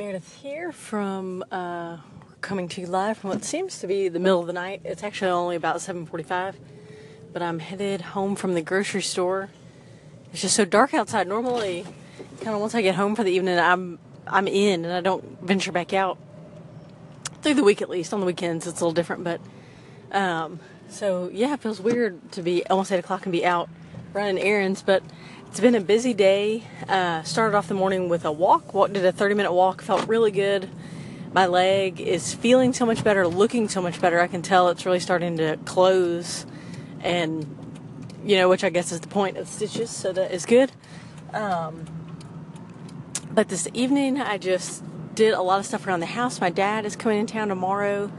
Meredith here from uh, coming to you live from what seems to be the middle of the night. It's actually only about 7:45, but I'm headed home from the grocery store. It's just so dark outside. Normally, kind of once I get home for the evening, I'm I'm in and I don't venture back out through the week at least. On the weekends, it's a little different, but um, so yeah, it feels weird to be almost eight o'clock and be out running errands, but it's been a busy day. Uh, started off the morning with a walk. Walked did a 30 minute walk. Felt really good. My leg is feeling so much better, looking so much better. I can tell it's really starting to close, and you know, which I guess is the point of stitches. So that is good. Um, but this evening, I just did a lot of stuff around the house. My dad is coming in town tomorrow.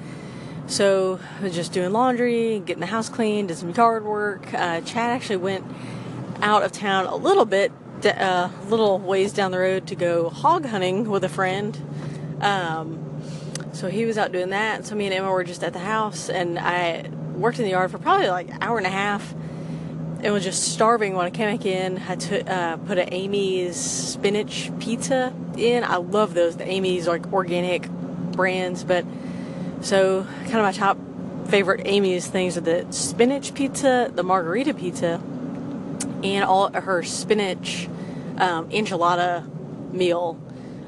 So just doing laundry, getting the house clean, did some yard work. Uh, Chad actually went out of town a little bit, a uh, little ways down the road to go hog hunting with a friend. Um, so he was out doing that. So me and Emma were just at the house, and I worked in the yard for probably like an hour and a half. And was just starving when I came back in. I took, uh, put an Amy's spinach pizza in. I love those. The Amy's like organic brands, but so kind of my top favorite Amy's things are the spinach pizza, the margherita pizza, and all her spinach um, enchilada meal.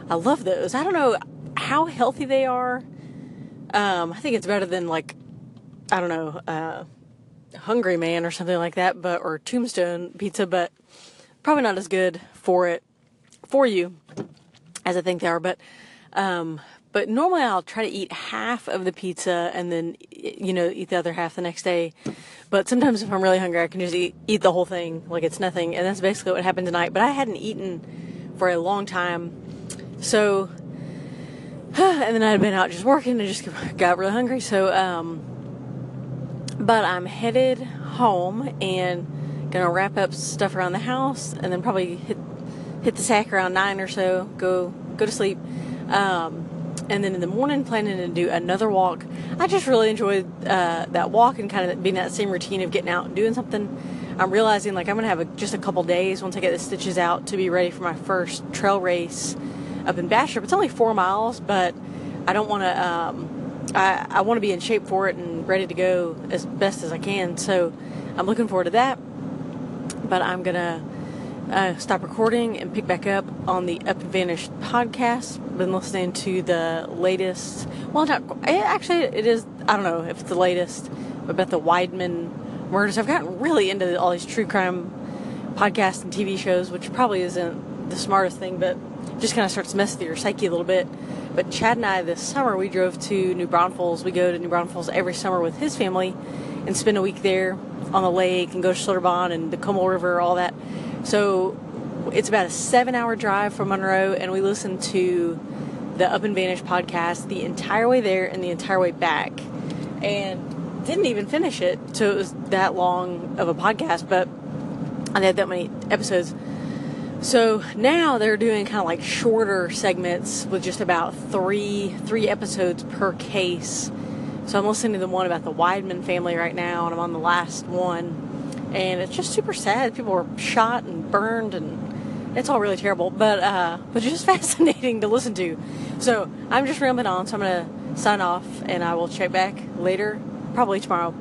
I love those. I don't know how healthy they are. Um, I think it's better than like I don't know, uh, Hungry Man or something like that, but or Tombstone pizza, but probably not as good for it for you as I think they are. But um, but normally I'll try to eat half of the pizza and then, you know, eat the other half the next day. But sometimes if I'm really hungry, I can just eat, eat the whole thing like it's nothing. And that's basically what happened tonight. But I hadn't eaten for a long time. So, and then I had been out just working and just got really hungry. So, um, but I'm headed home and gonna wrap up stuff around the house and then probably hit, hit the sack around nine or so, go, go to sleep. Um, and then in the morning planning to do another walk. I just really enjoyed uh, that walk and kind of being that same routine of getting out and doing something. I'm realizing like I'm gonna have a, just a couple days once I get the stitches out to be ready for my first trail race up in Bastrop. It's only four miles, but I don't want to. Um, I, I want to be in shape for it and ready to go as best as I can. So I'm looking forward to that. But I'm gonna uh, stop recording and pick back up on the Up and Vanished podcast. Been listening to the latest. Well, not eh, actually. It is. I don't know if it's the latest about the Weidman murders. I've gotten really into all these true crime podcasts and TV shows, which probably isn't the smartest thing, but just kind of starts to mess with your psyche a little bit. But Chad and I this summer we drove to New Braunfels. We go to New Braunfels every summer with his family and spend a week there on the lake and go to Schlitterbahn and the Comal River, all that. So it's about a seven hour drive from Monroe, and we listened to the Up and Vanish podcast the entire way there and the entire way back. And didn't even finish it, so it was that long of a podcast, but I had that many episodes. So now they're doing kind of like shorter segments with just about three three episodes per case. So I'm listening to the one about the Weidman family right now, and I'm on the last one and it's just super sad. People were shot and burned, and it's all really terrible. But uh, but just fascinating to listen to. So I'm just rambling on. So I'm gonna sign off, and I will check back later, probably tomorrow.